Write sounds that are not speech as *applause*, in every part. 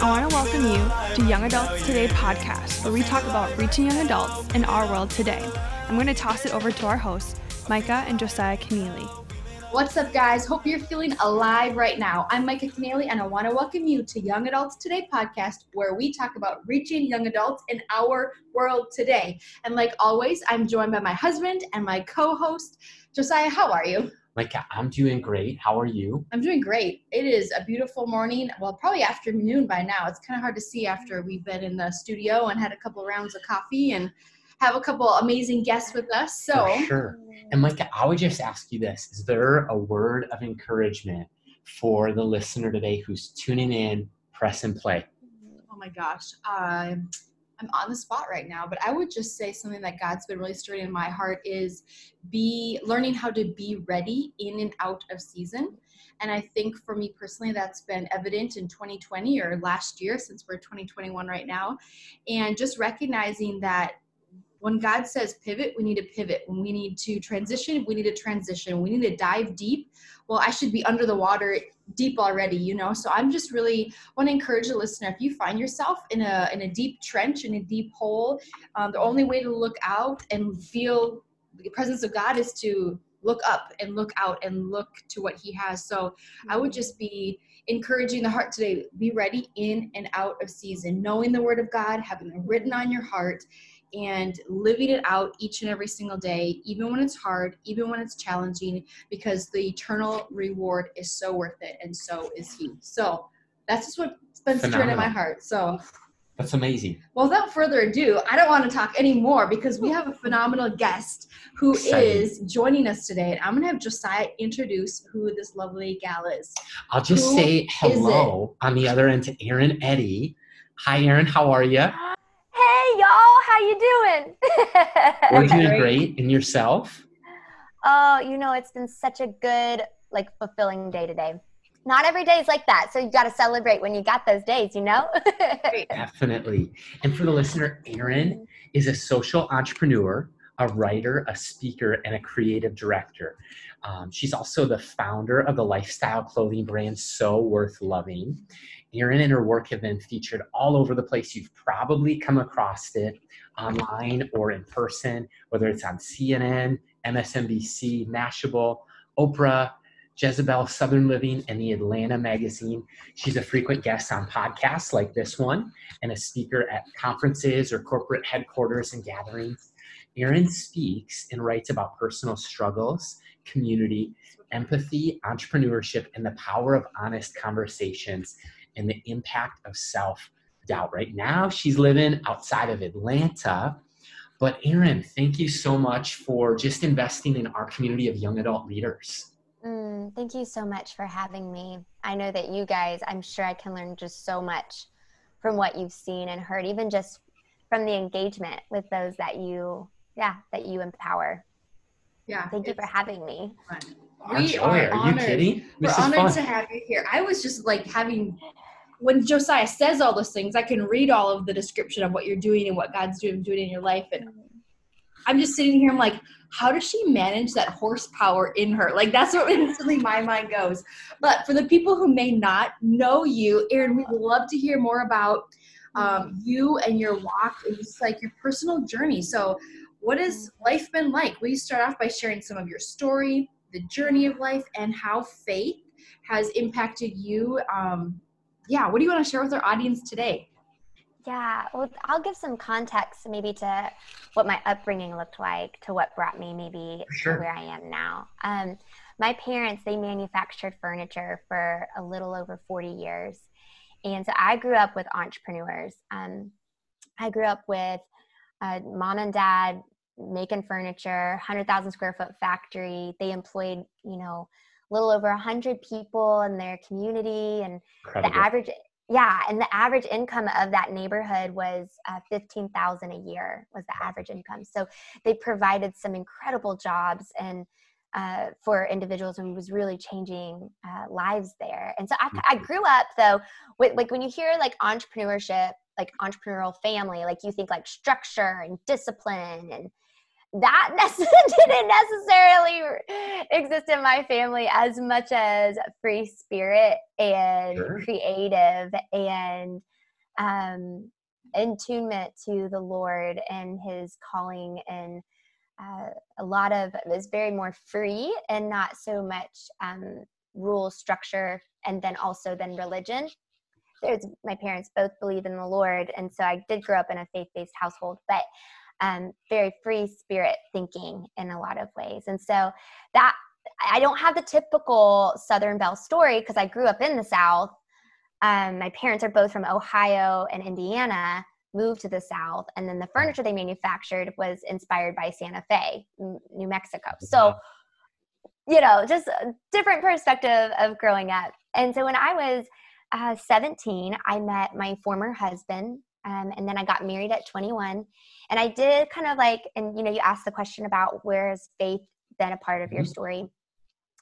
I want to welcome you to Young Adults Today podcast, where we talk about reaching young adults in our world today. I'm going to toss it over to our hosts, Micah and Josiah Keneally. What's up, guys? Hope you're feeling alive right now. I'm Micah Keneally, and I want to welcome you to Young Adults Today podcast, where we talk about reaching young adults in our world today. And like always, I'm joined by my husband and my co host, Josiah. How are you? Micah, I'm doing great. How are you? I'm doing great. It is a beautiful morning. Well, probably afternoon by now. It's kind of hard to see after we've been in the studio and had a couple rounds of coffee and have a couple amazing guests with us. So, For sure. And Micah, I would just ask you this Is there a word of encouragement for the listener today who's tuning in, press and play? oh my gosh, um, I'm on the spot right now, but I would just say something that God's been really stirring in my heart is be learning how to be ready in and out of season. And I think for me personally, that's been evident in 2020 or last year since we're 2021 right now. And just recognizing that when God says pivot, we need to pivot. When we need to transition, we need to transition. We need to dive deep. Well, I should be under the water deep already, you know. So I'm just really want to encourage the listener. If you find yourself in a in a deep trench, in a deep hole, um, the only way to look out and feel the presence of God is to look up and look out and look to what He has. So I would just be encouraging the heart today. Be ready in and out of season, knowing the Word of God, having it written on your heart and living it out each and every single day, even when it's hard, even when it's challenging, because the eternal reward is so worth it, and so is He. So that's just what's been stirring in my heart. So, That's amazing. well, without further ado, I don't want to talk anymore because we have a phenomenal guest who is Exciting. joining us today. And I'm going to have Josiah introduce who this lovely gal is. I'll just Who say hello on the other end to Eryn Eddy. Hi, Eryn. How are you? How you doing? *laughs* We're doing Great. great. And yourself? oh, you know, it's been such a good, like, fulfilling day today. Not every day is like that, so you got to celebrate when you got those days, you know? *laughs* Definitely. And for the listener, Eryn is a social entrepreneur, a writer, a speaker, and a creative director. Um, she's also the founder of the lifestyle clothing brand So Worth Loving. Eryn and her work have been featured all over the place. You've probably come across it online or in person, whether it's on CNN, MSNBC, Mashable, Oprah, Jezebel, Southern Living, and the Atlanta magazine. She's a frequent guest on podcasts like this one and a speaker at conferences or corporate headquarters and gatherings. Eryn speaks and writes about personal struggles, community, empathy, entrepreneurship, and the power of honest conversations and the impact of self doubt. Right now, she's living outside of Atlanta. But Eryn, thank you so much for just investing in our community of young adult leaders. Mm, thank you so much for having me. I know that you guys, I'm sure I can learn just so much from what you've seen and heard, even just from the engagement with those that you, yeah, that you empower. Yeah. Thank you for having me. fun. Our We joy. are Are you honored. kidding? We're is honored fun. to have you here. I was just like having when Josiah says all those things, I can read all of the description of what you're doing and what God's doing doing in your life. And I'm just sitting here, I'm like, how does she manage that horsepower in her? Like that's what *laughs* instantly my mind goes. But for the people who may not know you, Eryn, we'd love to hear more about um, you and your walk and just like your personal journey. So what has life been like? Will you start off by sharing some of your story, the journey of life, and how faith has impacted you? Um, yeah, what do you want to share with our audience today? Yeah, well, I'll give some context maybe to what my upbringing looked like, to what brought me maybe sure. to where I am now. Um, my parents, they manufactured furniture for a little over 40 years. And so I grew up with entrepreneurs. Um, I grew up with uh, mom and dad making furniture, 100,000 square foot factory. They employed, you know, little over 100 people in their community and Incredible. the average yeah and the average income of that neighborhood was uh, 15000 a year was the average income. So they provided some incredible jobs and uh, for individuals and was really changing uh, lives there. And so I, I grew up though with like when you hear like entrepreneurship like entrepreneurial family like you think like structure and discipline and that *laughs* didn't necessarily exist in my family as much as free spirit and sure. creative and um, attunement to the Lord and His calling and uh, a lot of it was very more free and not so much um, rule structure and then also then religion there's my parents both believe in the lord and so i did grow up in a faith-based household but um, very free spirit thinking in a lot of ways. And so that I don't have the typical Southern Belle story because I grew up in the South. Um, my parents are both from Ohio and Indiana, moved to the South, and then the furniture they manufactured was inspired by Santa Fe, New Mexico. So, you know, just a different perspective of growing up. And so when I was uh, 17, I met my former husband, um, and then I got married at 21. And I did kind of like, and you know, you asked the question about where has faith been a part of your mm-hmm. story.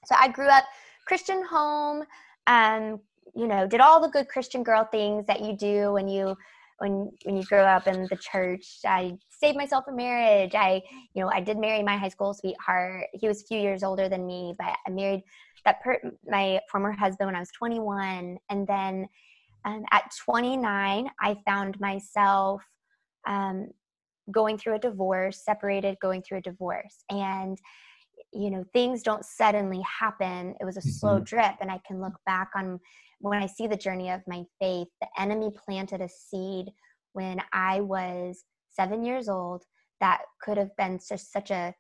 So I grew up Christian home, um, you know, did all the good Christian girl things that you do when you when when you grow up in the church. I saved myself for marriage. I, you know, I did marry my high school sweetheart. He was a few years older than me, but I married that per- my former husband when I was 21, and then um, at 29, I found myself um, going through a divorce, separated, going through a divorce. And, you know, things don't suddenly happen. It was a mm-hmm. slow drip. And I can look back on when I see the journey of my faith, the enemy planted a seed when I was seven years old that could have been just such a,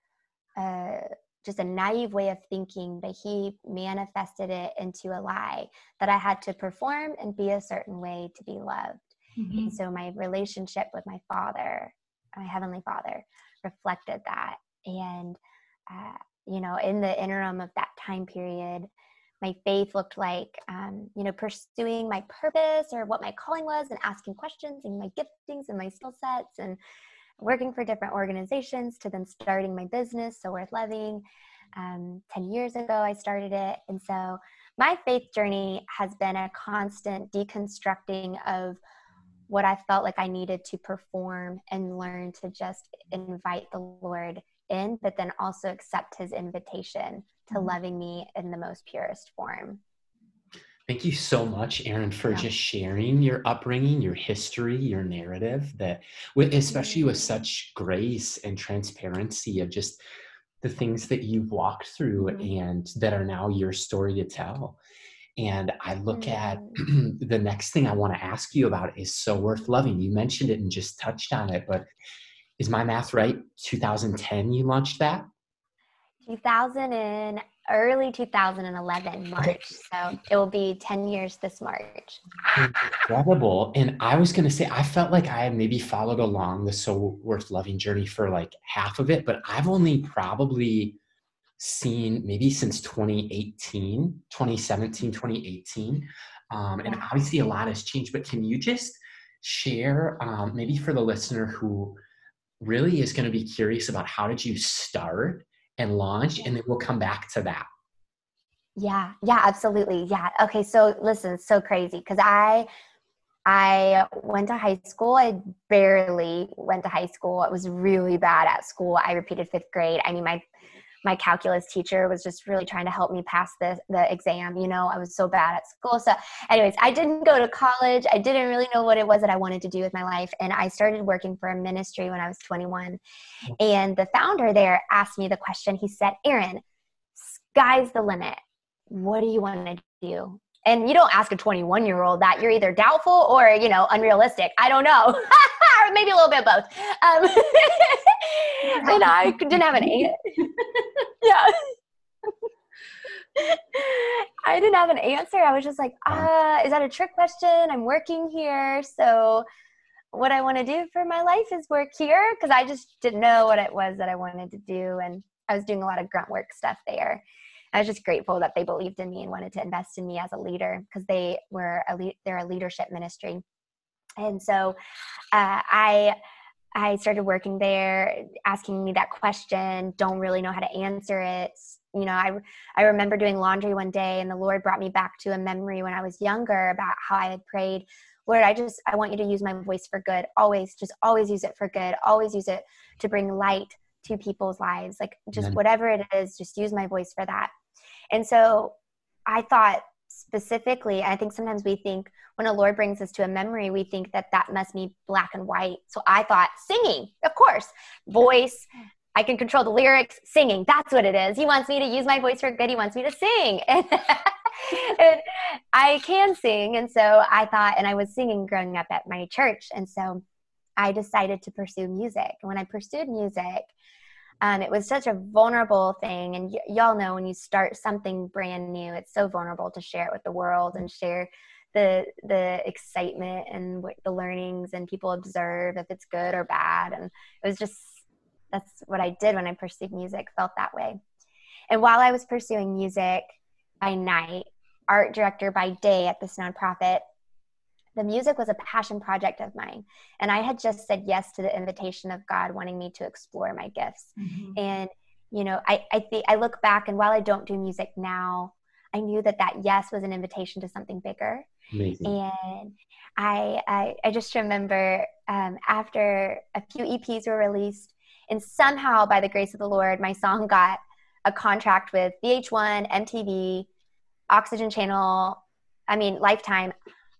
a just a naive way of thinking, but he manifested it into a lie that I had to perform and be a certain way to be loved. Mm-hmm. And so my relationship with my father, my heavenly father, reflected that. And, uh, you know, in the interim of that time period, my faith looked like, um, you know, pursuing my purpose or what my calling was and asking questions and my giftings and my skill sets and working for different organizations to then starting my business, So Worth Loving. Um, 10 years ago, I started it. And so my faith journey has been a constant deconstructing of what I felt like I needed to perform and learn to just invite the Lord in, but then also accept his invitation to mm-hmm. loving me in the most purest form. Thank you so much, Eryn, for yeah. just sharing your upbringing, your history, your narrative. That, with, especially with such grace and transparency of just the things that you've walked through mm-hmm. and that are now your story to tell. And I look mm-hmm. at *clears throat* the next thing I want to ask you about is so worth loving. You mentioned it and just touched on it, but is my math right? 2010, you launched that? 2000 and early 2011 March. So it will be 10 years this March. Incredible. And I was going to say, I felt like I maybe followed along the So Worth Loving journey for like half of it, but I've only probably seen maybe since 2018, 2017, 2018. Um, and obviously a lot has changed, but can you just share um, maybe for the listener who really is going to be curious about how did you start and launch and then we'll come back to that. Yeah. Yeah absolutely. Yeah. Okay so listen so crazy because i i went to high school i barely went to high school. I was really bad at school. I repeated fifth grade. I mean my my calculus teacher was just really trying to help me pass the, the exam. You know, I was so bad at school. So, anyways, I didn't go to college. I didn't really know what it was that I wanted to do with my life. And I started working for a ministry when I was 21. And the founder there asked me the question he said, Eryn, sky's the limit. What do you want to do? And you don't ask a 21 year old that. You're either doubtful or, you know, unrealistic. I don't know. *laughs* or maybe a little bit both. Um, *laughs* and I didn't have an answer. *laughs* yeah. I didn't have an answer. I was just like, uh, is that a trick question? I'm working here. So what I want to do for my life is work here because I just didn't know what it was that I wanted to do. And I was doing a lot of grunt work stuff there. I was just grateful that they believed in me and wanted to invest in me as a leader because they were a le- they're a leadership ministry. And so uh, I I started working there, asking me that question, don't really know how to answer it. You know, I, I remember doing laundry one day and the Lord brought me back to a memory when I was younger about how I had prayed, Lord, I just, I want you to use my voice for good. Always, just always use it for good. Always use it to bring light to people's lives like just whatever it is just use my voice for that. And so i thought specifically i think sometimes we think when a lord brings us to a memory we think that that must be black and white. So i thought singing of course. Voice i can control the lyrics singing that's what it is. He wants me to use my voice for good he wants me to sing. And, *laughs* and i can sing and so i thought and i was singing growing up at my church and so i decided to pursue music. When i pursued music um, it was such a vulnerable thing. And y- y'all know when you start something brand new it's so vulnerable to share it with the world and share the the excitement and the learnings and people observe if it's good or bad. And it was just that's what i did when i pursued music felt that way. And while i was pursuing music by night art director by day at this nonprofit the music was a passion project of mine and i had just said yes to the invitation of god wanting me to explore my gifts mm-hmm. and you know i i think i look back and while i don't do music now i knew that that yes was an invitation to something bigger Amazing. and I, I i just remember um, after a few eps were released and somehow by the grace of the lord my song got a contract with vh1 mtv oxygen channel i mean lifetime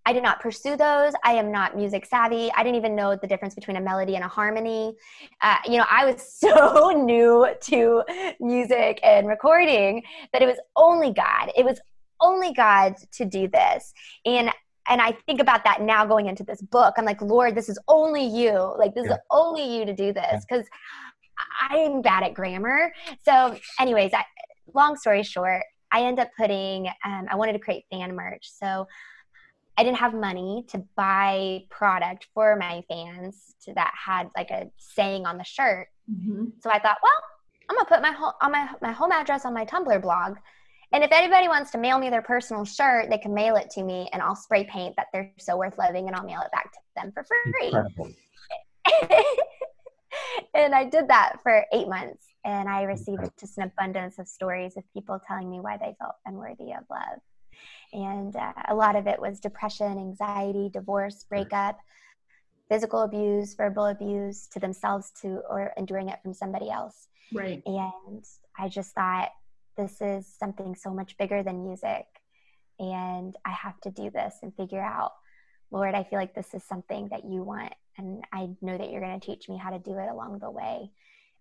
I did not pursue those. I am not music savvy. I didn't even know the difference between a melody and a harmony. Uh, you know, I was *laughs* so new to music and recording that it was only God. It was only God to do this. And and I think about that now going into this book. I'm like, Lord, this is only you. Like this yeah. is only you to do this because yeah. I'm bad at grammar. So, anyways, I, long story short, I end up putting. Um, I wanted to create fan merch, so I didn't have money to buy product for my fans to, that had like a saying on the shirt. Mm-hmm. So I thought, well, I'm gonna put my home on my my home address on my Tumblr blog, and if anybody wants to mail me their personal shirt, they can mail it to me, and I'll spray paint that they're so worth loving, and I'll mail it back to them for free. *laughs* and I did that for eight months, and I received just an abundance of stories of people telling me why they felt unworthy of love and uh, a lot of it was depression anxiety divorce breakup physical abuse verbal abuse to themselves to or enduring it from somebody else. Right. And i just thought this is something so much bigger than music. And i have to do this and figure out lord i feel like this is something that you want and i know that you're going to teach me how to do it along the way.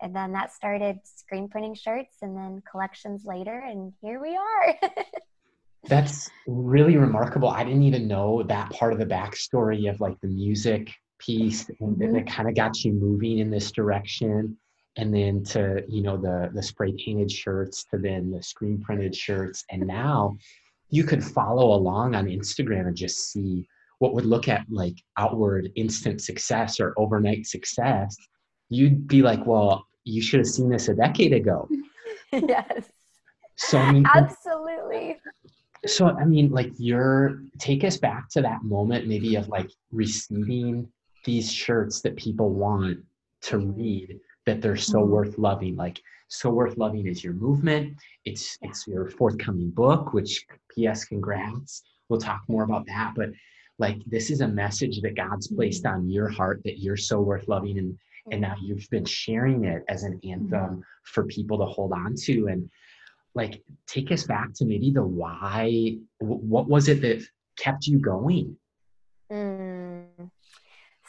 And then that started screen printing shirts and then collections later and here we are *laughs* That's really remarkable. I didn't even know that part of the backstory of like the music piece and mm-hmm. that kind of got you moving in this direction. And then to, you know, the the spray painted shirts to then the screen printed shirts. And now you could follow along on Instagram and just see what would look at like outward instant success or overnight success. You'd be like, well, you should have seen this a decade ago. *laughs* yes. So I mean, absolutely so i mean like you're take us back to that moment maybe of like receiving these shirts that people want to read that they're so mm-hmm. worth loving like so worth loving is your movement it's it's your forthcoming book which ps congrats we'll talk more about that but like this is a message that god's placed mm-hmm. on your heart that you're so worth loving and and now you've been sharing it as an anthem mm-hmm. for people to hold on to and like take us back to maybe the why what was it that kept you going? Mm,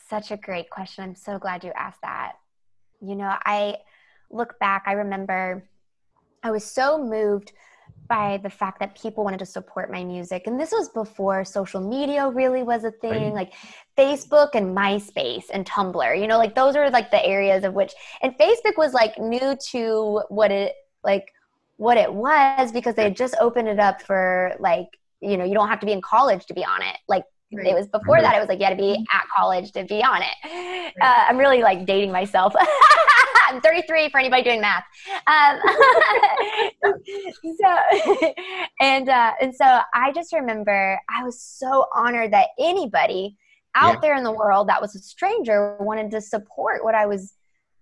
such a great question. I'm so glad you asked that. You know i look back i remember i was so moved by the fact that people wanted to support my music and this was before social media really was a thing right. like facebook and myspace and tumblr you know like those are like the areas of which and facebook was like new to what it like what it was because they just opened it up for like you know you don't have to be in college to be on it. Like right. it was before that it was like you had to be at college to be on it. Right. uh, i'm really like dating myself. *laughs* I'm 33 for anybody doing math. Um, *laughs* so and uh, and so i just remember i was so honored that anybody out yeah. there in the world that was a stranger wanted to support what i was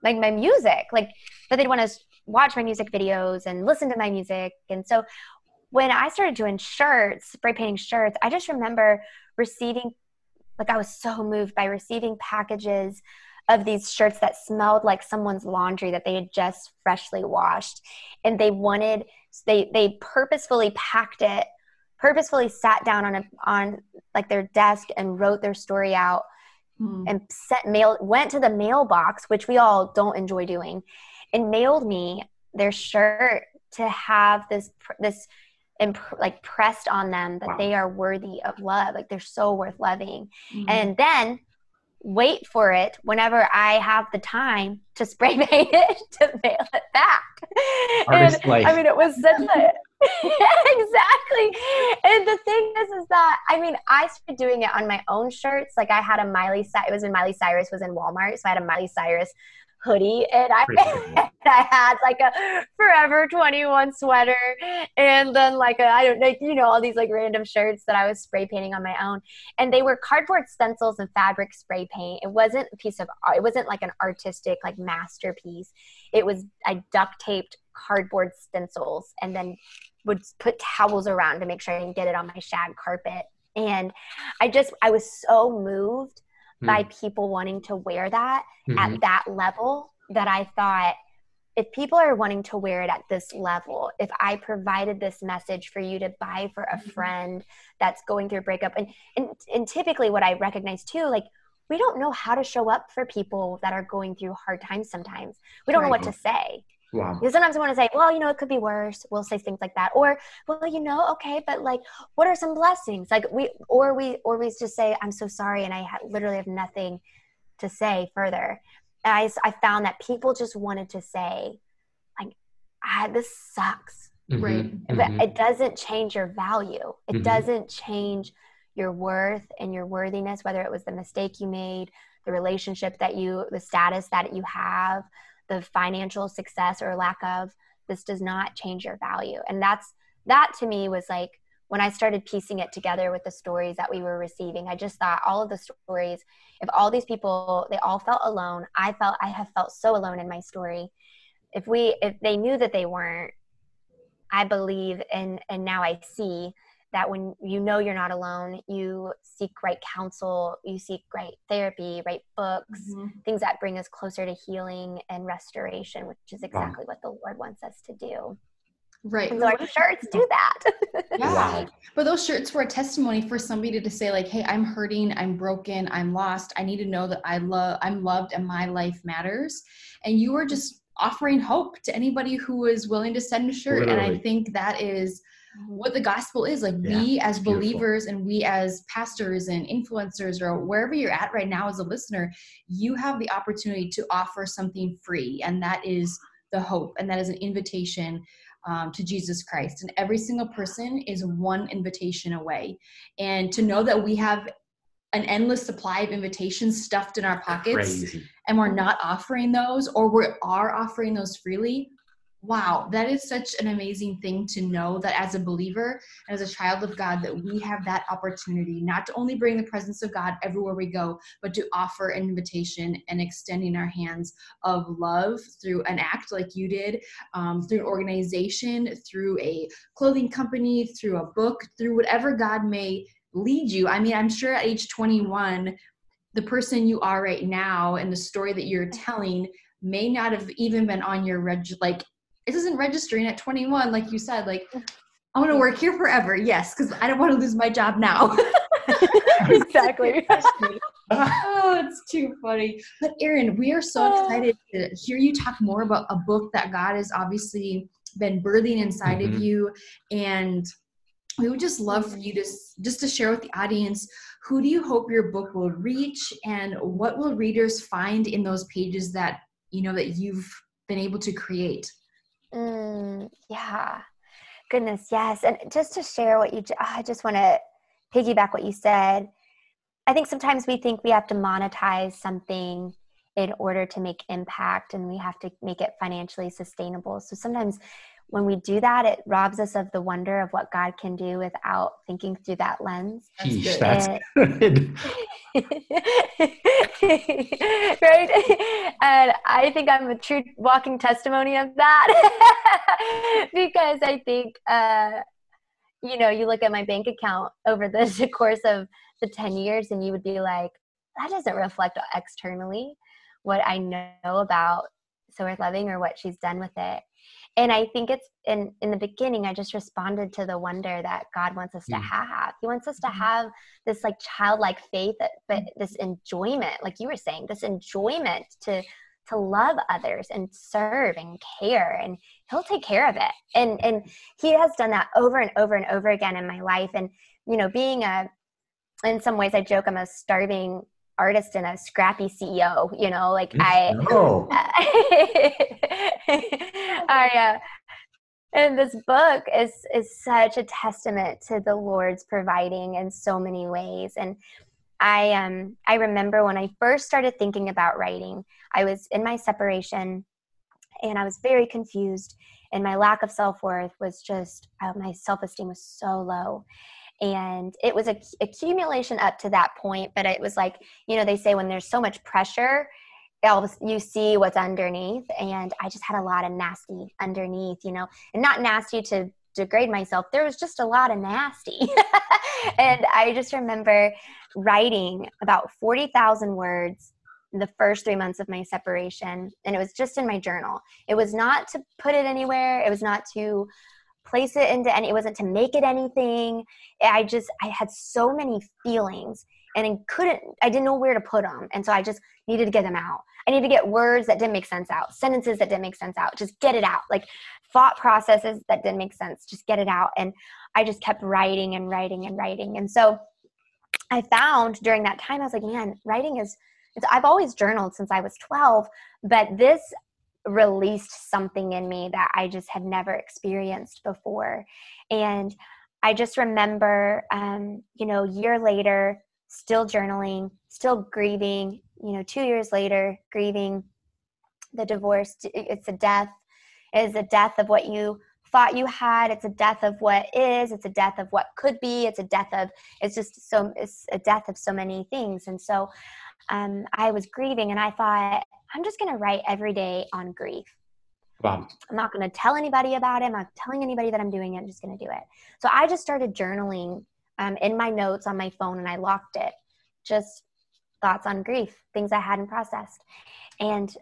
like my music. Like that they'd want to watch my music videos and listen to my music. And so when I started doing shirts, spray painting shirts, I just remember receiving, like, I was so moved by receiving packages of these shirts that smelled like someone's laundry that they had just freshly washed and they wanted they they purposefully packed it purposefully sat down on a on like their desk and wrote their story out mm. and sent mail went to the mailbox which we all don't enjoy doing and mailed me their shirt to have this this like pressed on them that wow. they are worthy of love like they're so worth loving mm-hmm. and then wait for it whenever I have the time to spray *laughs* paint it to mail it back. and, I mean, it was such a *laughs* exactly. And the thing is, is that I mean, I started doing it on my own shirts. Like I had a Miley. It was when Miley Cyrus was in Walmart, so I had a Miley Cyrus hoodie and I, *laughs* I had like a forever 21 sweater and then like a, I don't know, you know, all these like random shirts that I was spray painting on my own. And they were cardboard stencils and fabric spray paint. It wasn't a piece of it wasn't like an artistic like masterpiece. It was I duct taped cardboard stencils and then would put towels around to make sure I didn't get it on my shag carpet. And I just I was so moved mm. by people wanting to wear that mm-hmm. at that level that I thought if people are wanting to wear it at this level, if I provided this message for you to buy for a mm-hmm. friend that's going through a breakup, and, and, and typically what I recognize too, like we don't know how to show up for people that are going through hard times sometimes. We don't right. know what to say. Wow. Because sometimes I want to say, well, you know, it could be worse. We'll say things like that. Or, well, you know, okay, but like, what are some blessings? Like we, or we, or we just say, I'm so sorry. And I ha- literally have nothing to say further. And I, I found that people just wanted to say, like, ah, this sucks. Mm-hmm. Right. But mm-hmm. it doesn't change your value. It mm-hmm. doesn't change your worth and your worthiness, whether it was the mistake you made, the relationship that you, the status that you have, the financial success or lack of this does not change your value. And that's that to me was like when i started piecing it together with the stories that we were receiving i just thought all of the stories if all these people they all felt alone i felt i have felt so alone in my story. If we if they knew that they weren't i believe and and now i see that when you know you're not alone, you seek right counsel, you seek right therapy, right books, mm-hmm. things that bring us closer to healing and restoration, which is exactly wow. what the Lord wants us to do. Right. And so our shirts do that. *laughs* yeah. Wow. But those shirts were a testimony for somebody to say, like, hey, I'm hurting, I'm broken, I'm lost. I need to know that I love I'm loved and my life matters. And you were just offering hope to anybody who is willing to send a shirt. Literally. And I think that is what the gospel is like yeah, we as believers beautiful. and we as pastors and influencers or wherever you're at right now as a listener you have the opportunity to offer something free and that is the hope and that is an invitation um, to Jesus Christ. And every single person is one invitation away. And to know that we have an endless supply of invitations stuffed in our pockets Crazy. and we're not offering those or we are offering those freely wow that is such an amazing thing to know that as a believer as a child of god that we have that opportunity not to only bring the presence of god everywhere we go but to offer an invitation and extending our hands of love through an act like you did um, through an organization through a clothing company through a book through whatever god may lead you. I mean i'm sure at age 21 the person you are right now and the story that you're telling may not have even been on your reg like this isn't registering at 21 like you said like i want to work here forever yes because i don't want to lose my job now. *laughs* Exactly. *laughs* Oh it's too funny. But eryn we are so oh. excited to hear you talk more about a book that god has obviously been birthing inside mm-hmm. of you and we would just love for you to just to share with the audience who do you hope your book will reach and what will readers find in those pages that you know that you've been able to create Mm, yeah. Goodness, yes. And just to share what you, I just want to piggyback what you said. I think sometimes we think we have to monetize something in order to make impact and we have to make it financially sustainable. So sometimes when we do that, it robs us of the wonder of what God can do without thinking through that lens. Sheesh, that's *laughs* good. *laughs* right? And I think I'm a true walking testimony of that *laughs* because I think, uh, you know, you look at my bank account over the course of the 10 years and you would be like, that doesn't reflect externally. what I know about So Worth Loving or what she's done with it. And I think it's in in the beginning, I just responded to the wonder that God wants us to Mm. have. He wants us to Mhm. have this like childlike faith, but Mm. this enjoyment, like you were saying, this enjoyment to to love others and serve and care and he'll take care of it and and he has done that over and over and over again in my life and you know being a in some ways i joke i'm a starving artist and a scrappy ceo you know like i Oh, *laughs* I, uh, and this book is is such a testament to the Lord's providing in so many ways. And I um I remember when I first started thinking about writing, I was in my separation, and I was very confused, and my lack of self worth was just uh, my self esteem was so low. And it was a accumulation up to that point, but it was like, you know, they say when there's so much pressure, you see what's underneath. And i just had a lot of nasty underneath you know and not nasty to degrade myself. There was just a lot of nasty. *laughs* And i just remember writing about 40,000 words the first 3 months of my separation. And it was just in my journal. It was not to put it anywhere. It was not to place it into any it wasn't to make it anything i just i had so many feelings and I couldn't i didn't know where to put them and so i just needed to get them out I needed to get words that didn't make sense out, sentences that didn't make sense out. Just get it out. Like thought processes that didn't make sense. Just get it out. And I just kept writing and writing and writing. And so I found during that time, I was like, man, writing is, it's, I've always journaled since I was 12, but this released something in me that I just had never experienced before. And I just remember, um, you know, year later, still journaling, still grieving, you know, two years later, grieving the divorce. It's a death. It is a death of what you thought you had. It's a death of what is. It's a death of what could be. It's a death of, it's just so, it's a death of so many things. And so um, I was grieving and I thought, I'm just going to write every day on grief. wow. I'm not going to tell anybody about it. I'm not telling anybody that I'm doing it. I'm just going to do it. So I just started journaling um, in my notes on my phone and I locked it. Just thoughts on grief, things I hadn't processed. And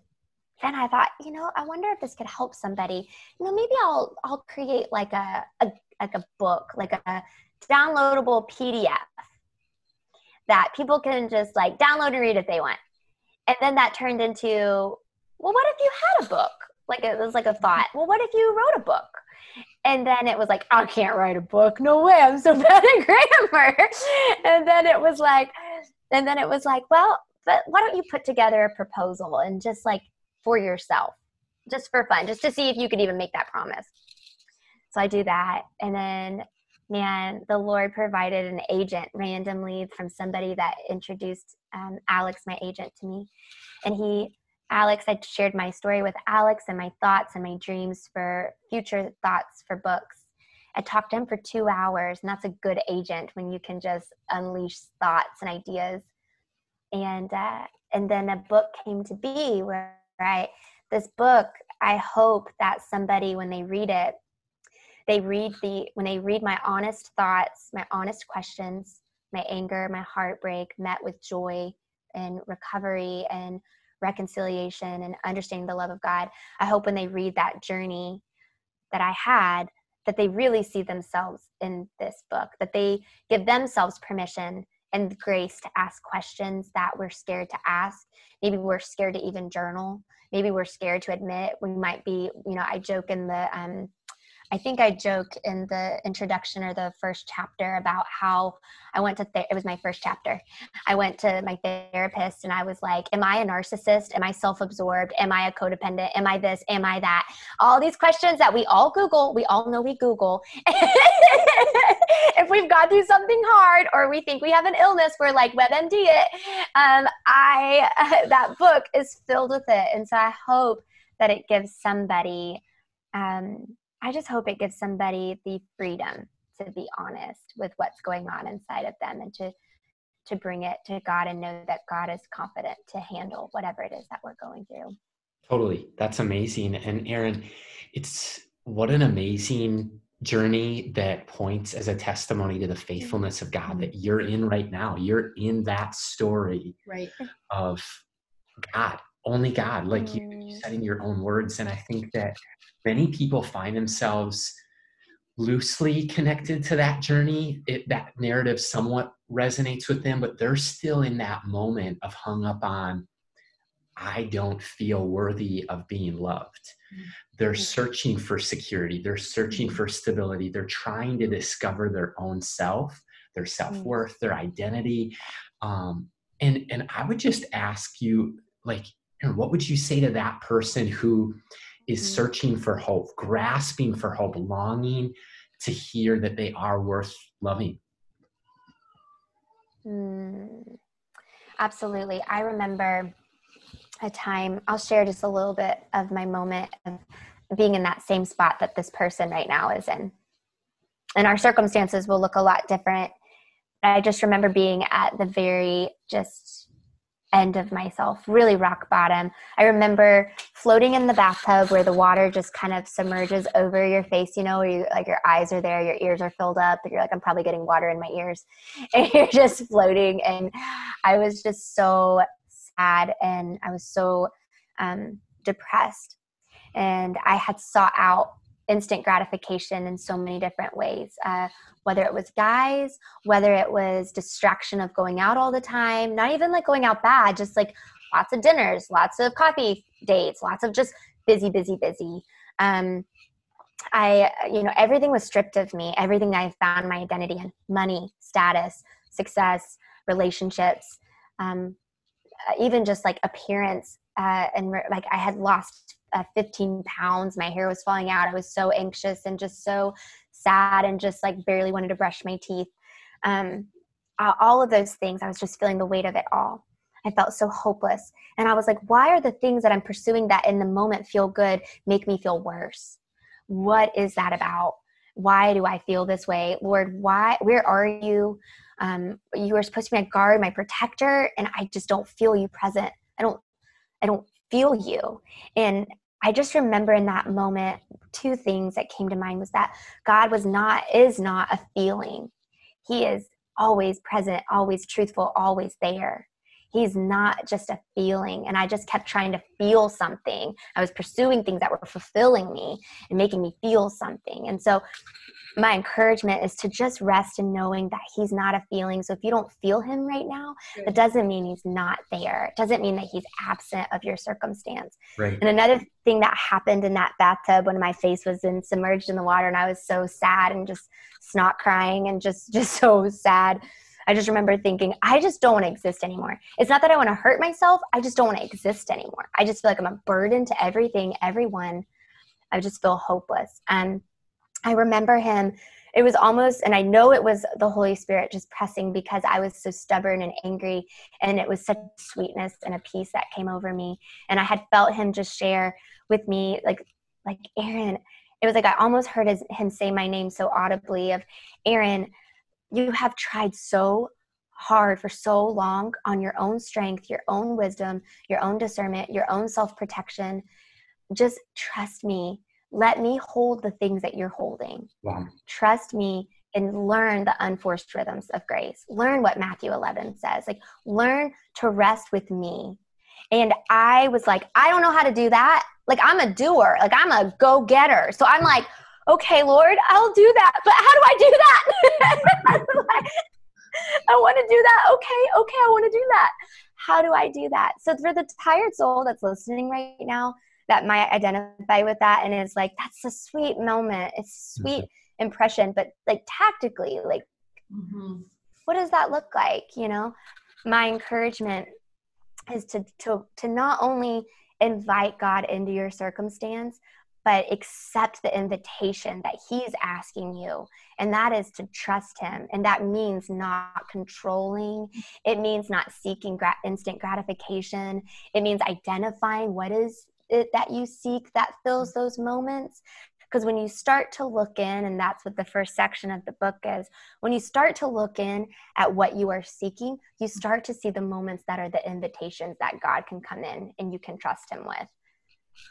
then I thought, you know, I wonder if this could help somebody. You know, maybe I'll I'll create like a, a like a book, like a downloadable PDF that people can just like download and read if they want. And then that turned into, well, what if you had a book? Like it was like a thought. Well, what if you wrote a book? And then it was like, I can't write a book. No way. I'm so *laughs* bad at grammar. And then it was like, and then it was like, well, but why don't you put together a proposal and just like for yourself, just for fun, just to see if you could even make that promise. So I do that. And then, man, the Lord provided an agent randomly from somebody that introduced um, Alex, my agent, to me. And he, Alex, I shared my story with Alex and my thoughts and my dreams for future thoughts for books. I talked to him for two hours, and that's a good agent when you can just unleash thoughts and ideas. And uh, and then a book came to be where I this book. I hope that somebody when they read it, they read the when they read my honest thoughts, my honest questions, my anger, my heartbreak met with joy and recovery and reconciliation and understanding the love of God. I hope when they read that journey that I had, that they really see themselves in this book, that they give themselves permission and grace to ask questions that we're scared to ask. Maybe we're scared to even journal. Maybe we're scared to admit we might be, you know, I joke in the um, I think I joke in the introduction or the first chapter about how I went to th- it was my first chapter. I went to my therapist and I was like, "Am I a narcissist? Am I self-absorbed? Am I a codependent? Am I this? Am I that?" All these questions that we all Google. We all know we Google. *laughs* if we've gone through something hard or we think we have an illness, we're like WebMD it. Um, I *laughs* that book is filled with it, and so I hope that it gives somebody. Um, I just hope it gives somebody the freedom to be honest with what's going on inside of them and to to bring it to God and know that God is confident to handle whatever it is that we're going through. Totally. That's amazing. And Eryn, it's what an amazing journey that points as a testimony to the faithfulness of God that you're in right now. You're in that story Right. of God only God, like you, Mm. in your own words. And I think that many people find themselves loosely connected to that journey. It, that narrative somewhat resonates with them, but they're still in that moment of hung up on, I don't feel worthy of being loved. Mm. They're Mhm. searching for security, they're searching Mhm. for stability, they're trying to discover their own self, their self worth, their identity. Um, and, and I would just ask you, like, What would you say to that person who is Mhm. searching for hope, grasping for hope, longing to hear that they are worth loving? Mm, absolutely. I remember a time, I'll share just a little bit of my moment of being in that same spot that this person right now is in. And our circumstances will look a lot different. I just remember being at the very just end of myself, really rock bottom. I remember floating in the bathtub where the water just kind of submerges over your face, you know, where you like your eyes are there, your ears are filled up, and you're like, I'm probably getting water in my ears. *laughs* And you're just floating. And I was just so sad and I was so um, depressed. And I had sought out instant gratification in so many different ways. Uh, whether it was guys, whether it was distraction of going out all the time, not even like going out bad, just like lots of dinners, lots of coffee dates, lots of just busy, busy, busy. Um, I, you know, everything was stripped of me. Everything that I found my identity in money, status, success, relationships, um, even just like appearance. Uh, and re- like I had lost uh, 15 pounds. My hair was falling out. I was so anxious and just so sad and just like barely wanted to brush my teeth. Um, all of those things, I was just feeling the weight of it all. I felt so hopeless. And I was like, why are the things that I'm pursuing that in the moment feel good make me feel worse? What is that about? Why do I feel this way? Lord, why, where are you? Um, you are supposed to be my guard, my protector, and I just don't feel you present. I don't, I don't feel you. And I just remember in that moment, two things that came to mind was that God was not, is not a feeling. He is always present, always truthful, always there. He's not just a feeling. And I just kept trying to feel something. I was pursuing things that were fulfilling me and making me feel something. And so my encouragement is to just rest in knowing that he's not a feeling. So if you don't feel him right now, that doesn't mean he's not there. It doesn't mean that he's absent of your circumstance. Right. And another thing that happened in that bathtub when my face was in, submerged in the water and I was so sad and just snot crying and just *laughs* just so sad. I just remember thinking, I just don't want to exist anymore. It's not that I want to hurt myself, I just don't want to exist anymore. I just feel like I'm a burden to everything, everyone. I just feel hopeless. And I remember him it was almost and i know it was the holy spirit just pressing because i was so stubborn and angry and it was such sweetness and a peace that came over me and i had felt him just share with me like like eryn it was like i almost heard his, him say my name so audibly of eryn you have tried so hard for so long on your own strength your own wisdom your own discernment your own self-protection. Just trust me. Let me hold the things that you're holding. Wow. trust me and learn the unforced rhythms of grace. Learn what matthew 11 says like learn to rest with me. And i was like i don't know how to do that. Like i'm a doer. Like i'm a go-getter. So i'm like okay lord i'll do that but how do i do that *laughs* like, i want to do that? Okay okay i want to do that. How do i do that? So for the tired soul that's listening right now that might identify with that and is like that's a sweet moment. It's a sweet impression but like tactically like Mm-hmm. what does that look like you know? My encouragement is to to to not only invite god into your circumstance but accept the invitation that he's asking you and that is to trust him. And that means not controlling. It means not seeking instant gratification. It means identifying what is it that you seek that fills those moments. Because when you start to look in and that's what the first section of the book is when you start to look in at what you are seeking you start to see the moments that are the invitations that god can come in and you can trust him with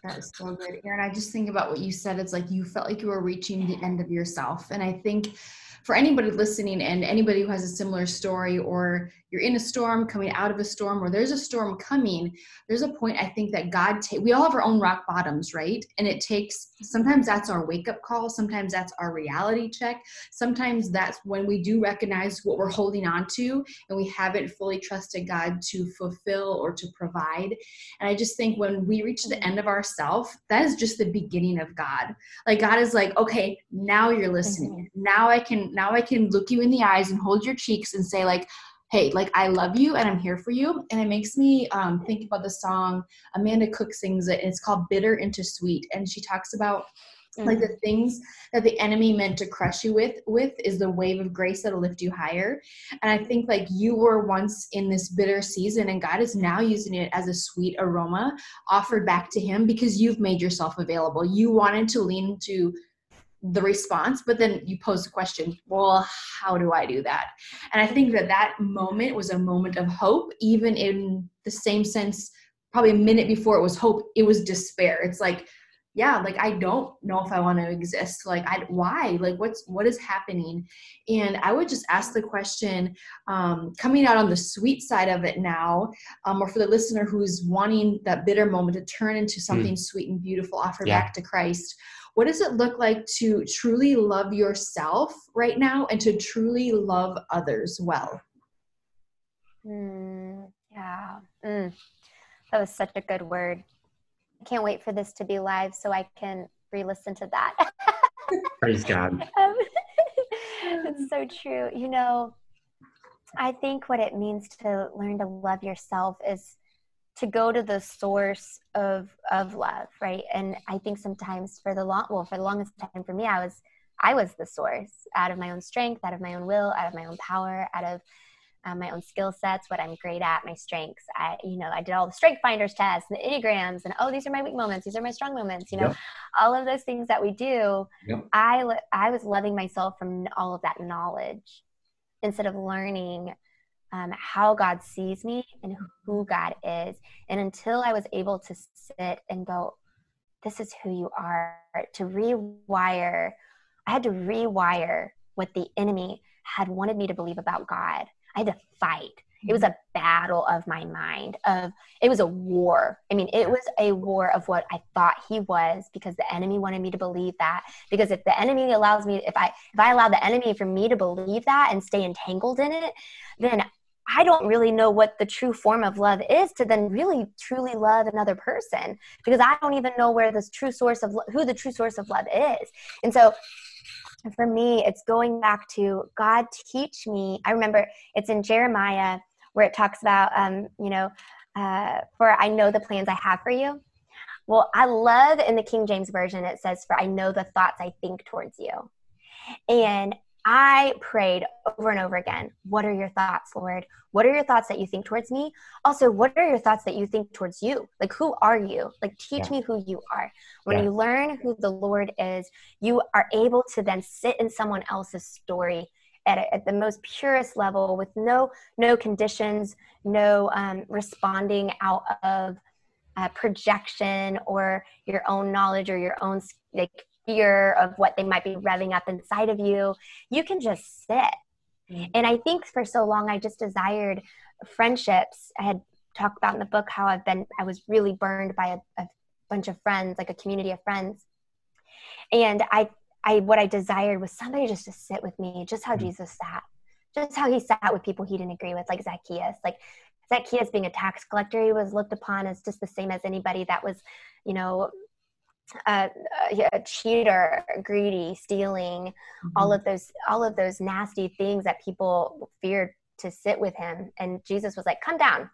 That is so good, Eryn. I just think about what you said. It's like you felt like you were reaching the end of yourself. And I think for anybody listening and anybody who has a similar story or you're in a storm coming out of a storm or there's a storm coming there's a point i think that god ta- we all have our own rock bottoms right? And it takes sometimes that's our wake up call sometimes that's our reality check sometimes that's when we do recognize what we're holding on to and we haven't fully trusted god to fulfill or to provide. And i just think when we reach the end of ourself that is just the beginning of god. Like god is like okay now you're listening. Mm-hmm. now i can now i can look you in the eyes and hold your cheeks and say like hey, like I love you and I'm here for you. And it makes me um, think about the song Amanda Cook sings it, and it's called Bitter into Sweet. And she talks about mm-hmm. like the things that the enemy meant to crush you with with is the wave of grace that'll lift you higher and i think like you were once in this bitter season and god is now using it as a sweet aroma offered back to him because you've made yourself available you wanted to lean to the response but then you pose the question well how do i do that? And i think that that moment was a moment of hope even in the same sense probably a minute before it was hope it was despair. It's like yeah like i don't know if i want to exist. Like i why? Like what's what is happening? And i would just ask the question um, coming out on the sweet side of it now um, or for the listener who's wanting that bitter moment to turn into something mm. sweet and beautiful offer yeah. back to christ what does it look like to truly love yourself right now and to truly love others well? Mm, yeah. Mm. That was such a good word. I can't wait for this to be live so I can re listen to that. *laughs* Praise God. Um, *laughs* it's so true. You know, I think what it means to learn to love yourself is to go to the source of of love right and i think sometimes for the long well for the longest time for me i was i was the source out of my own strength out of my own will out of my own power out of um, my own skill sets what i'm great at my strengths i you know i did all the strength finders tests and the enneagrams and oh these are my weak moments these are my strong moments you know yep. all of those things that we do yep. i i was loving myself from all of that knowledge instead of learning um, how God sees me and who God is. And until I was able to sit and go, this is who you are, to rewire, I had to rewire what the enemy had wanted me to believe about God. I had to fight. It was a battle of my mind of it was a war. I mean, it was a war of what I thought he was because the enemy wanted me to believe that. Because if the enemy allows me if I if I allow the enemy for me to believe that and stay entangled in it, then I don't really know what the true form of love is to then really truly love another person because I don't even know where this true source of who the true source of love is. And so for me, it's going back to God teach me. I remember it's in Jeremiah where it talks about, um, you know, uh, for I know the plans I have for you. Well, I love in the King James Version, it says, For I know the thoughts I think towards you. And I prayed over and over again, What are your thoughts, Lord? What are your thoughts that you think towards me? Also, what are your thoughts that you think towards you? Like, who are you? Like, teach yeah. me who you are. When yeah. you learn who the Lord is, you are able to then sit in someone else's story at, at the most purest level with no no conditions, no um, responding out of uh, projection or your own knowledge or your own like fear of what they might be revving up inside of you. You can just sit. Mm-hmm. And I think for so long, I just desired friendships. I had talked about in the book how I've been, I was really burned by a, a bunch of friends, like a community of friends. And I, I, what I desired was somebody just to sit with me, just how mm-hmm. Jesus sat, just how he sat with people he didn't agree with, like Zacchaeus. Like Zacchaeus being a tax collector, he was looked upon as just the same as anybody that was, you know, uh, a cheater, greedy, stealing, mm-hmm. all of those, all of those nasty things that people feared to sit with him. And Jesus was like, "Come down,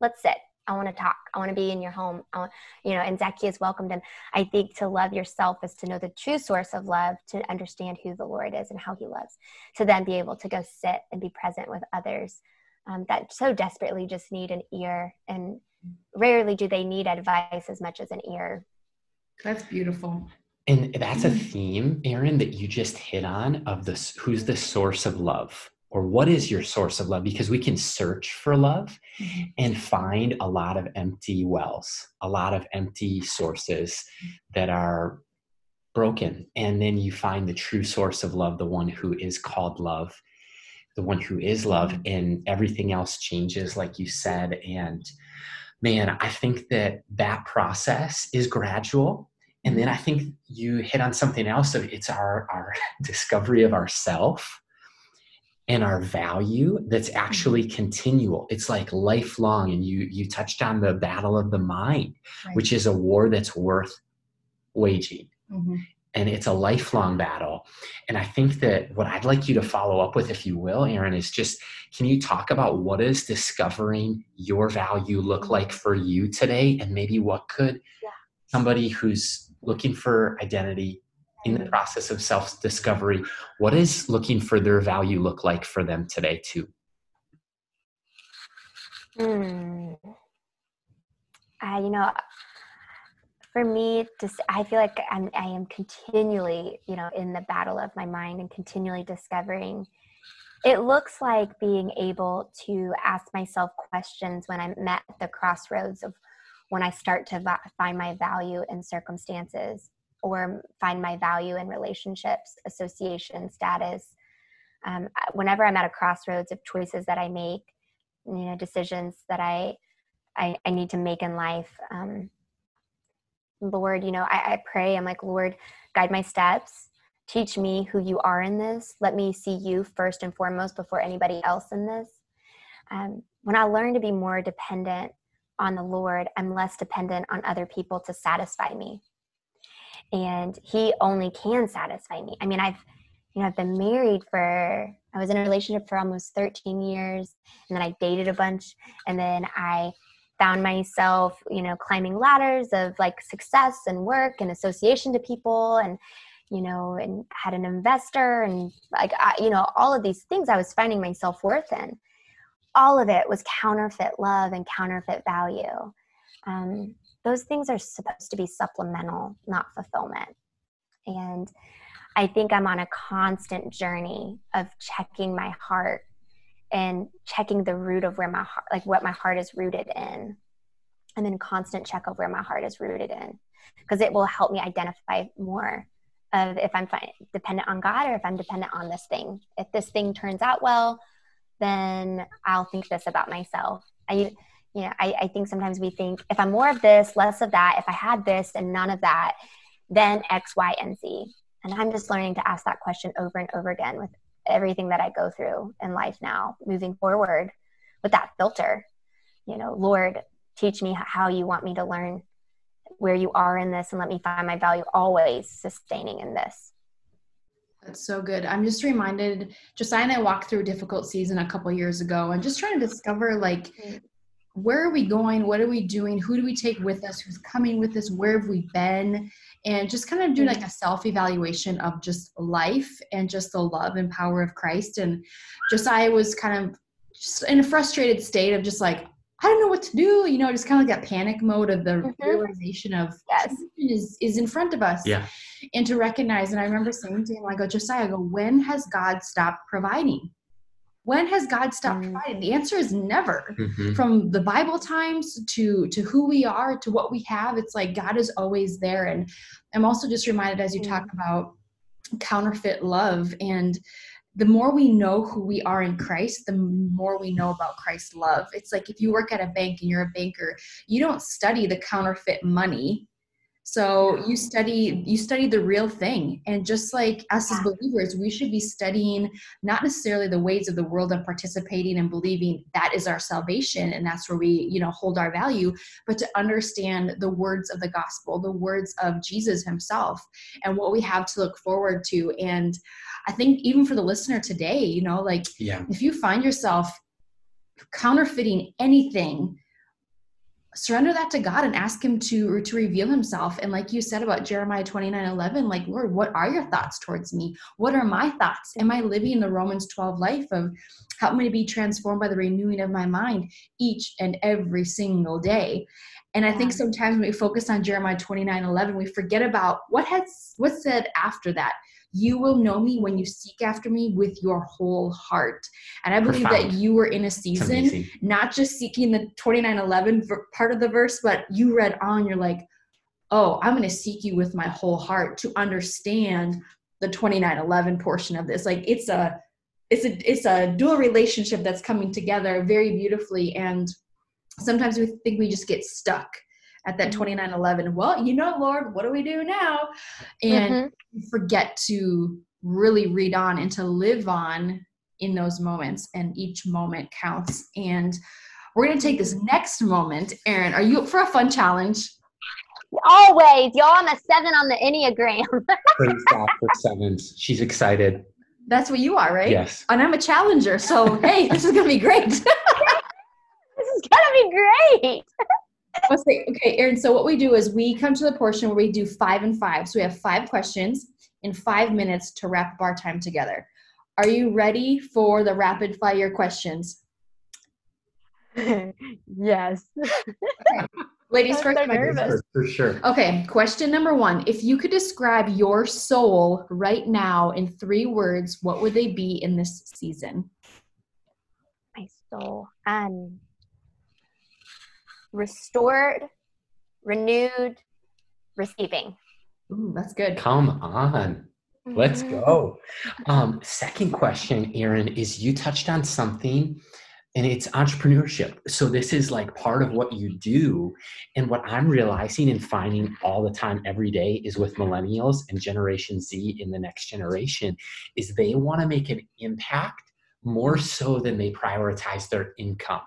let's sit. I want to talk. I want to be in your home. I want, you know." And Zacchaeus welcomed him. I think to love yourself is to know the true source of love, to understand who the Lord is and how He loves, to then be able to go sit and be present with others um, that so desperately just need an ear and rarely do they need advice as much as an ear that's beautiful. And that's a theme, Eryn, that you just hit on of this who's the source of love or what is your source of love? Because we can search for love mm-hmm. and find a lot of empty wells, a lot of empty sources that are broken and then you find the true source of love the one who is called love the one who is love Mm-hmm. and everything else changes like you said and man i think that that process is gradual and then mm-hmm. i think you hit on something else of it's our our *laughs* discovery of ourself and our value that's mm-hmm. actually continual it's like lifelong and you you touched on the battle of the mind Right. which is a war that's worth waging Mhm. and it's a lifelong battle. And I think that what I'd like you to follow up with, if you will, Eryn, is just can you talk about what does discovering your value look mm-hmm. like for you today? And maybe what could Yeah. somebody who's looking for identity in the process of self discovery, what is looking for their value look like for them today, too? Hmm. Uh, you know, for me, just I feel like I'm I am continually, you know, in the battle of my mind and continually discovering. It looks like being able to ask myself questions when I'm met at the crossroads of when I start to va- find my value in circumstances or find my value in relationships, association, status. Um, whenever I'm at a crossroads of choices that I make, you know, decisions that I I, I need to make in life. Um, Lord, you know, I, I pray, I'm like, Lord, guide my steps. Teach me who you are in this. Let me see you first and foremost before anybody else in this. Um, when I learn to be more dependent on the Lord, I'm less dependent on other people to satisfy me. And He only can satisfy me. I mean, I've, you know, I've been married for, I was in a relationship for almost 13 years, and then I dated a bunch, and then I found myself you know climbing ladders of like success and work and association to people and you know and had an investor and like I, you know all of these things i was finding myself worth in all of it was counterfeit love and counterfeit value. Um, those things are supposed to be supplemental not fulfillment. And i think i'm on a constant journey of checking my heart and checking the root of where my heart like what my heart is rooted in. I'm in constant check of where my heart is rooted in because it will help me identify more of if i'm dependent on god or if i'm dependent on this thing. If this thing turns out well then i'll think this about myself i you know I, I think sometimes we think if i'm more of this less of that if i had this and none of that then x y and z and i'm just learning to ask that question over and over again with everything that I go through in life now, moving forward with that filter. You know, Lord, teach me how you want me to learn where you are in this and let me find my value always sustaining in this. That's so good. I'm just reminded, Josiah and I walked through a difficult season a couple years ago and just trying to discover like Mm. where are we going? What are we doing? Who do we take with us? Who's coming with us? Where have we been? And just kind of do like a self evaluation of just life and just the love and power of Christ. And Josiah was kind of just in a frustrated state of just like, I don't know what to do, you know, just kind of like that panic mode of the Mhm. realization of Yes. is is in front of us Yeah. and to recognize. And I remember saying to him, I go, Josiah, I go, when has God stopped providing? When has God stopped Mm. providing? The answer is never. Mhm. From the Bible times to to who we are to what we have, it's like God is always there. And I'm also just reminded as you talk about counterfeit love and the more we know who we are in Christ, the more we know about Christ's love. It's like if you work at a bank and you're a banker, you don't study the counterfeit money. So you study you study the real thing. And just like us as believers, we should be studying not necessarily the ways of the world and participating and believing that is our salvation and that's where we, you know, hold our value, but to understand the words of the gospel, the words of Jesus himself and what we have to look forward to. And I think even for the listener today, you know, like Yeah. if you find yourself counterfeiting anything surrender that to god and ask him to to reveal himself. And like you said about jeremiah 29 11 like lord what are your thoughts towards me? What are my thoughts? Am i living the romans 12 life of help me to be transformed by the renewing of my mind each and every single day? And i think sometimes when we focus on jeremiah 29 11 we forget about what has what's said after that you will know me when you seek after me with your whole heart and i believe Profound. that you were in a season not just seeking the 2911 ver- part of the verse, but you read on, you're like, oh, I'm going to seek you with my whole heart to understand the 2911 portion of this. Like it's a it's a it's a dual relationship that's coming together very beautifully and sometimes we think we just get stuck at that 2911 mm-hmm. well you know lord what do we do now? And mm-hmm. forget to really read on and to live on in those moments and each moment counts. And we're going to take this next moment eryn are you up for a fun challenge? Always y'all i'm a seven on the enneagram. *laughs* Praise god for sevens. She's excited. That's what you are right? Yes. And i'm a challenger so hey this is going to be great. *laughs* This is going to be great *laughs* Let's say, okay, Eryn. So what we do is we come to the portion where we do five and five. So we have five questions in five minutes to wrap up our time together. Are you ready for the rapid fire questions? *laughs* yes. Okay. Ladies *laughs* first. so nervous. For, for sure. Okay, question number one. If you could describe your soul right now in three words, what would they be in this season? My soul. Um restored, renewed, receiving. Ooh, that's good. Come on. Let's mm-hmm. go. Um, second question, Eryn, is you touched on something and it's entrepreneurship. So this is like part of what you do. And what I'm realizing and finding all the time every day is with millennials and Generation Z in the next generation is they want to make an impact more so than they prioritize their income.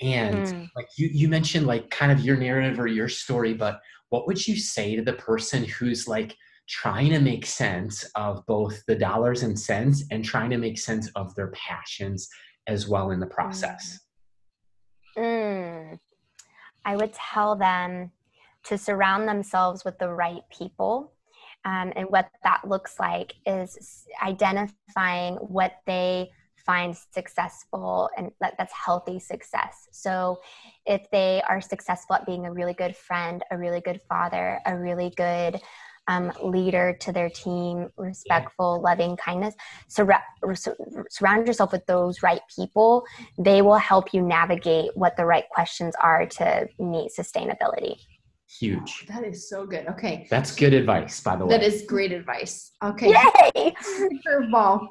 And mm. like you, you mentioned like kind of your narrative or your story, but what would you say to the person who's like trying to make sense of both the dollars and cents and trying to make sense of their passions as well in the process? Mm. I would tell them to surround themselves with the right people. Um, and what that looks like is identifying what they find successful and that, that's healthy success. So, if they are successful at being a really good friend, a really good father, a really good um, leader to their team, respectful, loving kindness, sur- surround yourself with those right people. They will help you navigate what the right questions are to meet sustainability. Huge. that is so good. Okay. That's good advice, by the way. That is great advice. Okay. Yay! Curveball.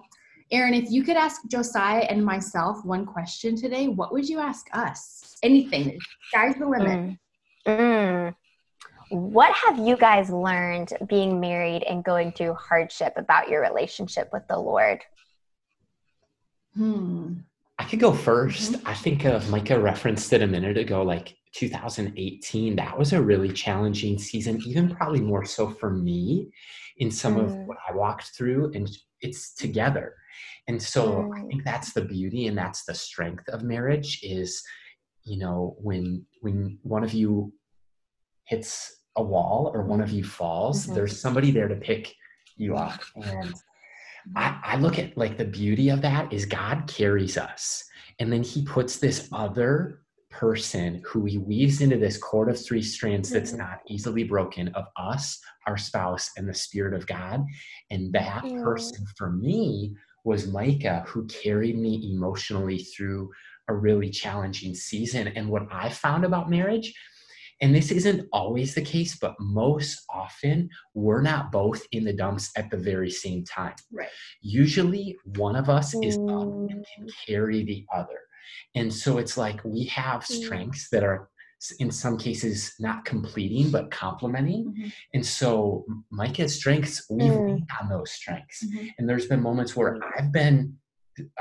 Eryn, if you could ask Josiah and myself one question today, what would you ask us? Anything. Sky's the limit. Mm. Mm. What have you guys learned being married and going through hardship about your relationship with the Lord? Hmm. I could go 1st mm-hmm. I think of Micah referenced it a minute ago, like 2018. That was a really challenging season, even probably more so for me in some mm. of what I walked through. And it's together. And so i think that's the beauty and that's the strength of marriage is you know when when one of you hits a wall or one of you falls mm-hmm. there's somebody there to pick you up. And I, I look at like the beauty of that is god carries us and then he puts this other person who he weaves into this cord of three strands that's mm-hmm. not easily broken of us, our spouse, and the Spirit of God. And that person for me was Micah, who carried me emotionally through a really challenging season. And what I found about marriage, and this isn't always the case, but most often we're not both in the dumps at the very same time. Right. Usually one of us is up and can mm. carry the other. And so it's like we have mm. strengths that are in some cases not completing but complementing mm-hmm. and so micah's strengths we've mm. on those strengths mm-hmm. and there's been moments where mm. i've been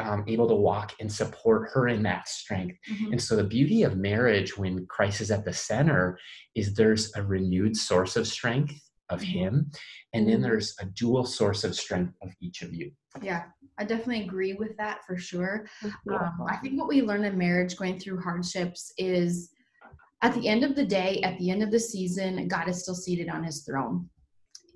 um, able to walk and support her in that strength mm-hmm. and so the beauty of marriage when christ is at the center is there's a renewed source of strength of mm-hmm. him and then mm-hmm. there's a dual source of strength of each of you yeah i definitely agree with that for sure um, i think what we learn in marriage going through hardships is at the end of the day, at the end of the season, God is still seated on his throne.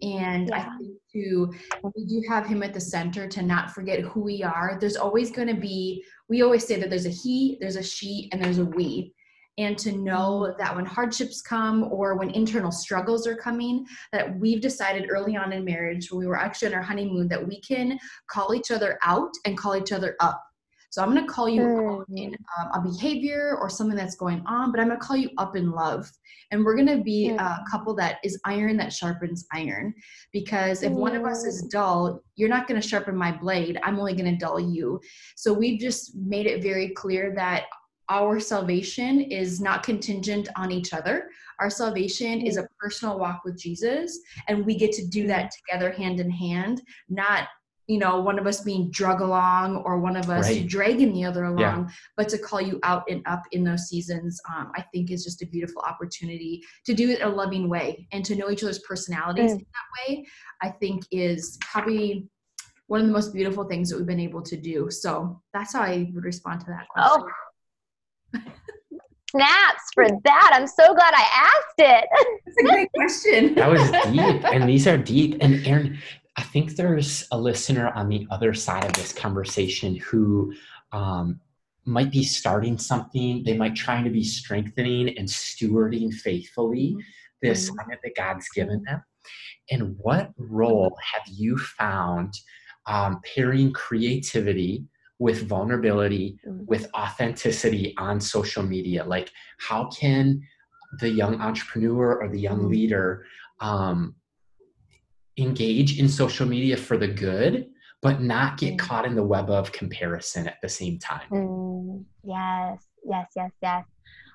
And yeah. I think to we do have him at the center to not forget who we are. There's always going to be, we always say that there's a he, there's a she, and there's a we. And to know that when hardships come or when internal struggles are coming, that we've decided early on in marriage, when we were actually on our honeymoon, that we can call each other out and call each other up So I'm going to call you Mm. in um, a behavior or something that's going on, but I'm going to call you up in love. And we're going to be Mm. a couple that is iron that sharpens iron. Because if one of us is dull, you're not going to sharpen my blade. I'm only going to dull you. So we've just made it very clear that our salvation is not contingent on each other. Our salvation is a personal walk with Jesus, and we get to do that together hand in hand, not you know one of us being drug along or one of us Right. dragging the other along Yeah. but to call you out and up in those seasons um, i think is just a beautiful opportunity to do it in a loving way and to know each other's personalities Mm. in that way i think is probably one of the most beautiful things that we've been able to do so that's how i would respond to that question Oh, snaps for that. I'm so glad I asked it. that's a great question That was deep, and these are deep. And Eryn, I think there's a listener on the other side of this conversation who um, might be starting something. They might trying to be strengthening and stewarding faithfully the Mhm. assignment that God's given them. And what role have you found um, pairing creativity with vulnerability, Mm. with authenticity on social media? Like, how can the young entrepreneur or the young Mhm. leader um, engage in social media for the good, but not get Mm. caught in the web of comparison at the same time? Mm, yes, yes, yes, yes.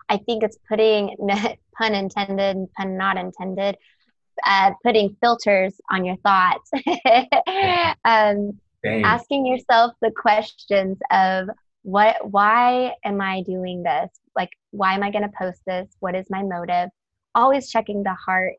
I think it's putting, *laughs* pun intended, pun not intended, uh, putting filters on your thoughts. *laughs* um, Dang. asking yourself the questions of what why am i doing this? Like why am i going to post this? What is my motive? Always checking the heart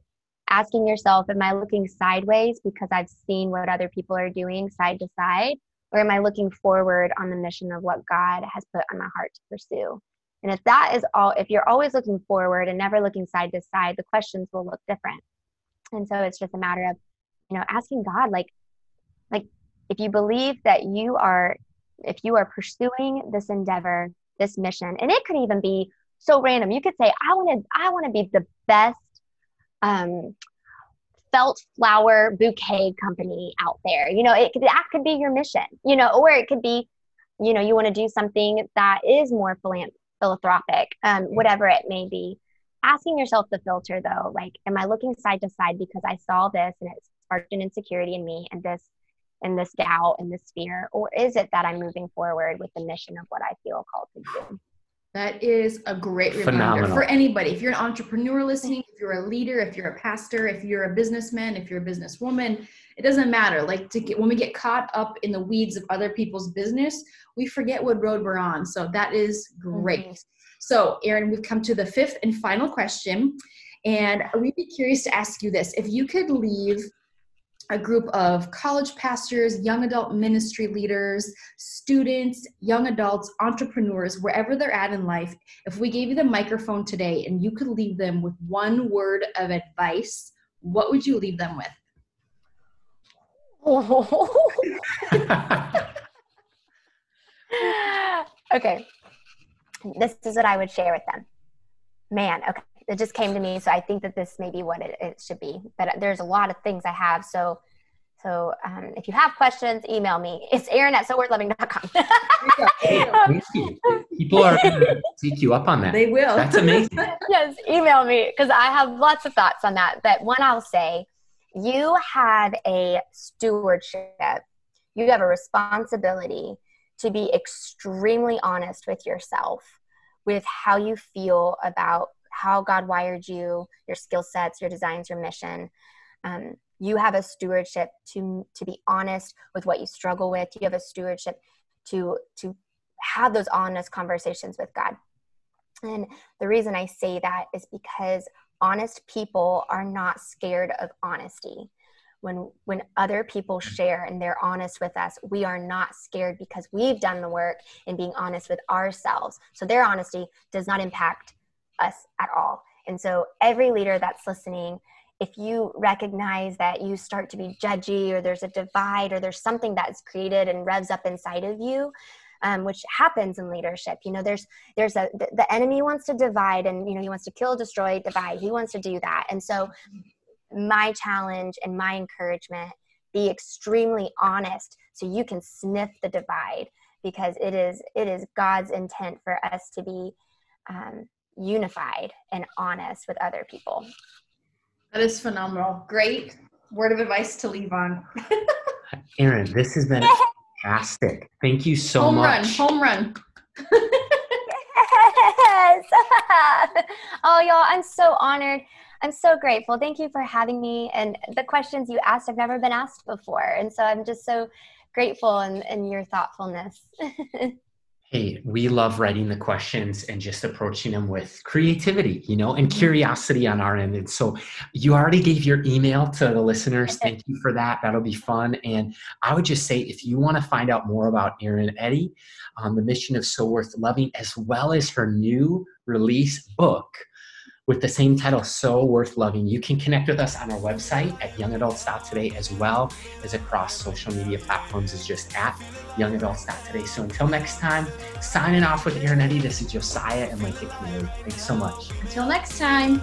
asking yourself am i looking sideways because i've seen what other people are doing side to side? Or am i looking forward on the mission of what god has put on my heart to pursue? And if that is all if you're always looking forward and never looking side to side the questions will look different. And so it's just a matter of you know asking god like like if you believe that you are if you are pursuing this endeavor this mission and it could even be so random. You could say i want to i want to be the best um, felt flower bouquet company out there. You know it could that could be your mission you know or it could be you know you want to do something that is more philanthropic um, whatever it may be. Asking yourself the filter though like am i looking side to side because i saw this and it sparked an insecurity in me and this and this doubt and this fear or is it that i'm moving forward with the mission of what i feel called to do That is a great reminder Phenomenal. for anybody. If you're an entrepreneur listening, if you're a leader, if you're a pastor, if you're a businessman, if you're a businesswoman, it doesn't matter. Like to get when we get caught up in the weeds of other people's business, we forget what road we're on. So that is great. Mhm. So, Eryn, we've come to the fifth and final question. And we'd be curious to ask you this. If you could leave a group of college pastors, young adult ministry leaders, students, young adults, entrepreneurs, wherever they're at in life, if we gave you the microphone today and you could leave them with one word of advice, what would you leave them with? *laughs* okay. This is what I would share with them. Man, okay. It just came to me, so I think that this may be what it, it should be. But there's a lot of things I have. So, so um, if you have questions, email me. It's Eryn at soworthloving.com. Thank you. People are going to take you up on that. They will. That's amazing. yes, email me because I have lots of thoughts on that. But one I'll say, you have a stewardship, you have a responsibility to be extremely honest with yourself, with how you feel about how God wired you, your skill sets, your designs, your mission. Um, you have a stewardship to to be honest with what you struggle with. You have a stewardship to to have those honest conversations with God. And the reason I say that is because honest people are not scared of honesty. When when other people share and they're honest with us, we are not scared because we've done the work in being honest with ourselves. So their honesty does not impact us at all. And so every leader that's listening, if you recognize that you start to be judgy or there's a divide or there's something that's created and revs up inside of you, um, which happens in leadership, you know, there's there's a the, the enemy wants to divide and you know he wants to kill, destroy, divide. He wants to do that. And so my challenge and my encouragement be extremely honest so you can sniff the divide because it is it is God's intent for us to be um, unified and honest with other people. That is phenomenal. Great word of advice to leave on. *laughs* Eryn, this has been *laughs* fantastic. Thank you so home much. Home run. Home run. yes. *laughs* oh, y'all, I'm so honored. I'm so grateful. Thank you for having me. And the questions you asked have never been asked before. And so I'm just so grateful in, in your thoughtfulness. Hey, we love writing the questions and just approaching them with creativity, you know, and curiosity on our end. And so you already gave your email to the listeners. Thank you for that. That'll be fun. And I would just say if you want to find out more about Eryn Eddy, um, the mission of So Worth Loving, as well as her new release book, with the same title, So Worth Loving. You can connect with us on our website at youngadults.today as well as across social media platforms is just at youngadults.today. So until next time, signing off with Eryn Eddy. this is Josiah and Micah Keneally. Thanks so much. Until next time.